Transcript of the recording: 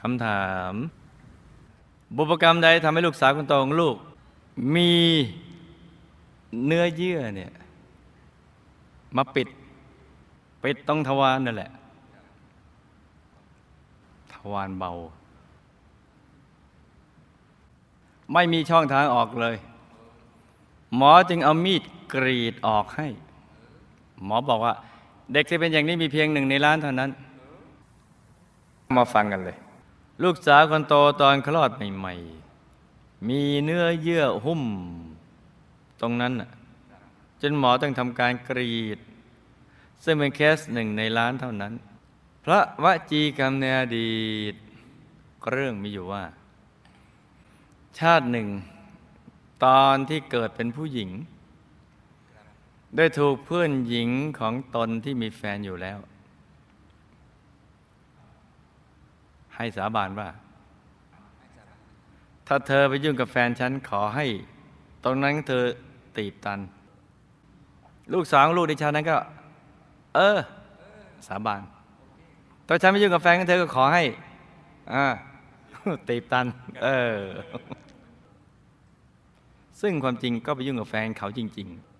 คำถาม บุพกรรมใดทำให้ลูกสาวคนโตของลูก มีเนื้อเยื่อเนี่ยมาปิด ปิดตรงทวารนั่นแหละ ทวารเบา ไม่มีช่องทางออกเลย หมอจึงเอามีดกรีดออกให้ หมอบอกว่า เด็กที่เป็นอย่างนี้มีเพียงหนึ่งในล้านเท่านั้น มาฟังกันเลย ลูกสาวคนโตตอนคลอดใหม่ๆ มีเนื้อเยื่อหุ้ม ตรงนั้นน่ะจนหมอต้องทำการกรีด ซึ่งเป็นเคสหนึ่งในล้านเท่านั้น พระวจีกรรมในอดีตเรื่องมีอยู่ว่า ชาติหนึ่ง ตอนที่เกิดเป็นผู้หญิง ได้ถูกเพื่อนหญิงของตนที่มีแฟนอยู่แล้ว ให้สาบานว่า ถ้าเธอไปยุ่งกับแฟนฉันขอให้ ตรงนั้นเธอตีบตัน ลูกสาวของลูกในชาตินั้นก็ เออ สาบานถ้าฉันไม่ยุ่งกับแฟนของเธอก็ขอให้อ่าตีบตัน เออ ซึ่งความจริงก็ไปยุ่งกับแฟนเขาจริง ๆ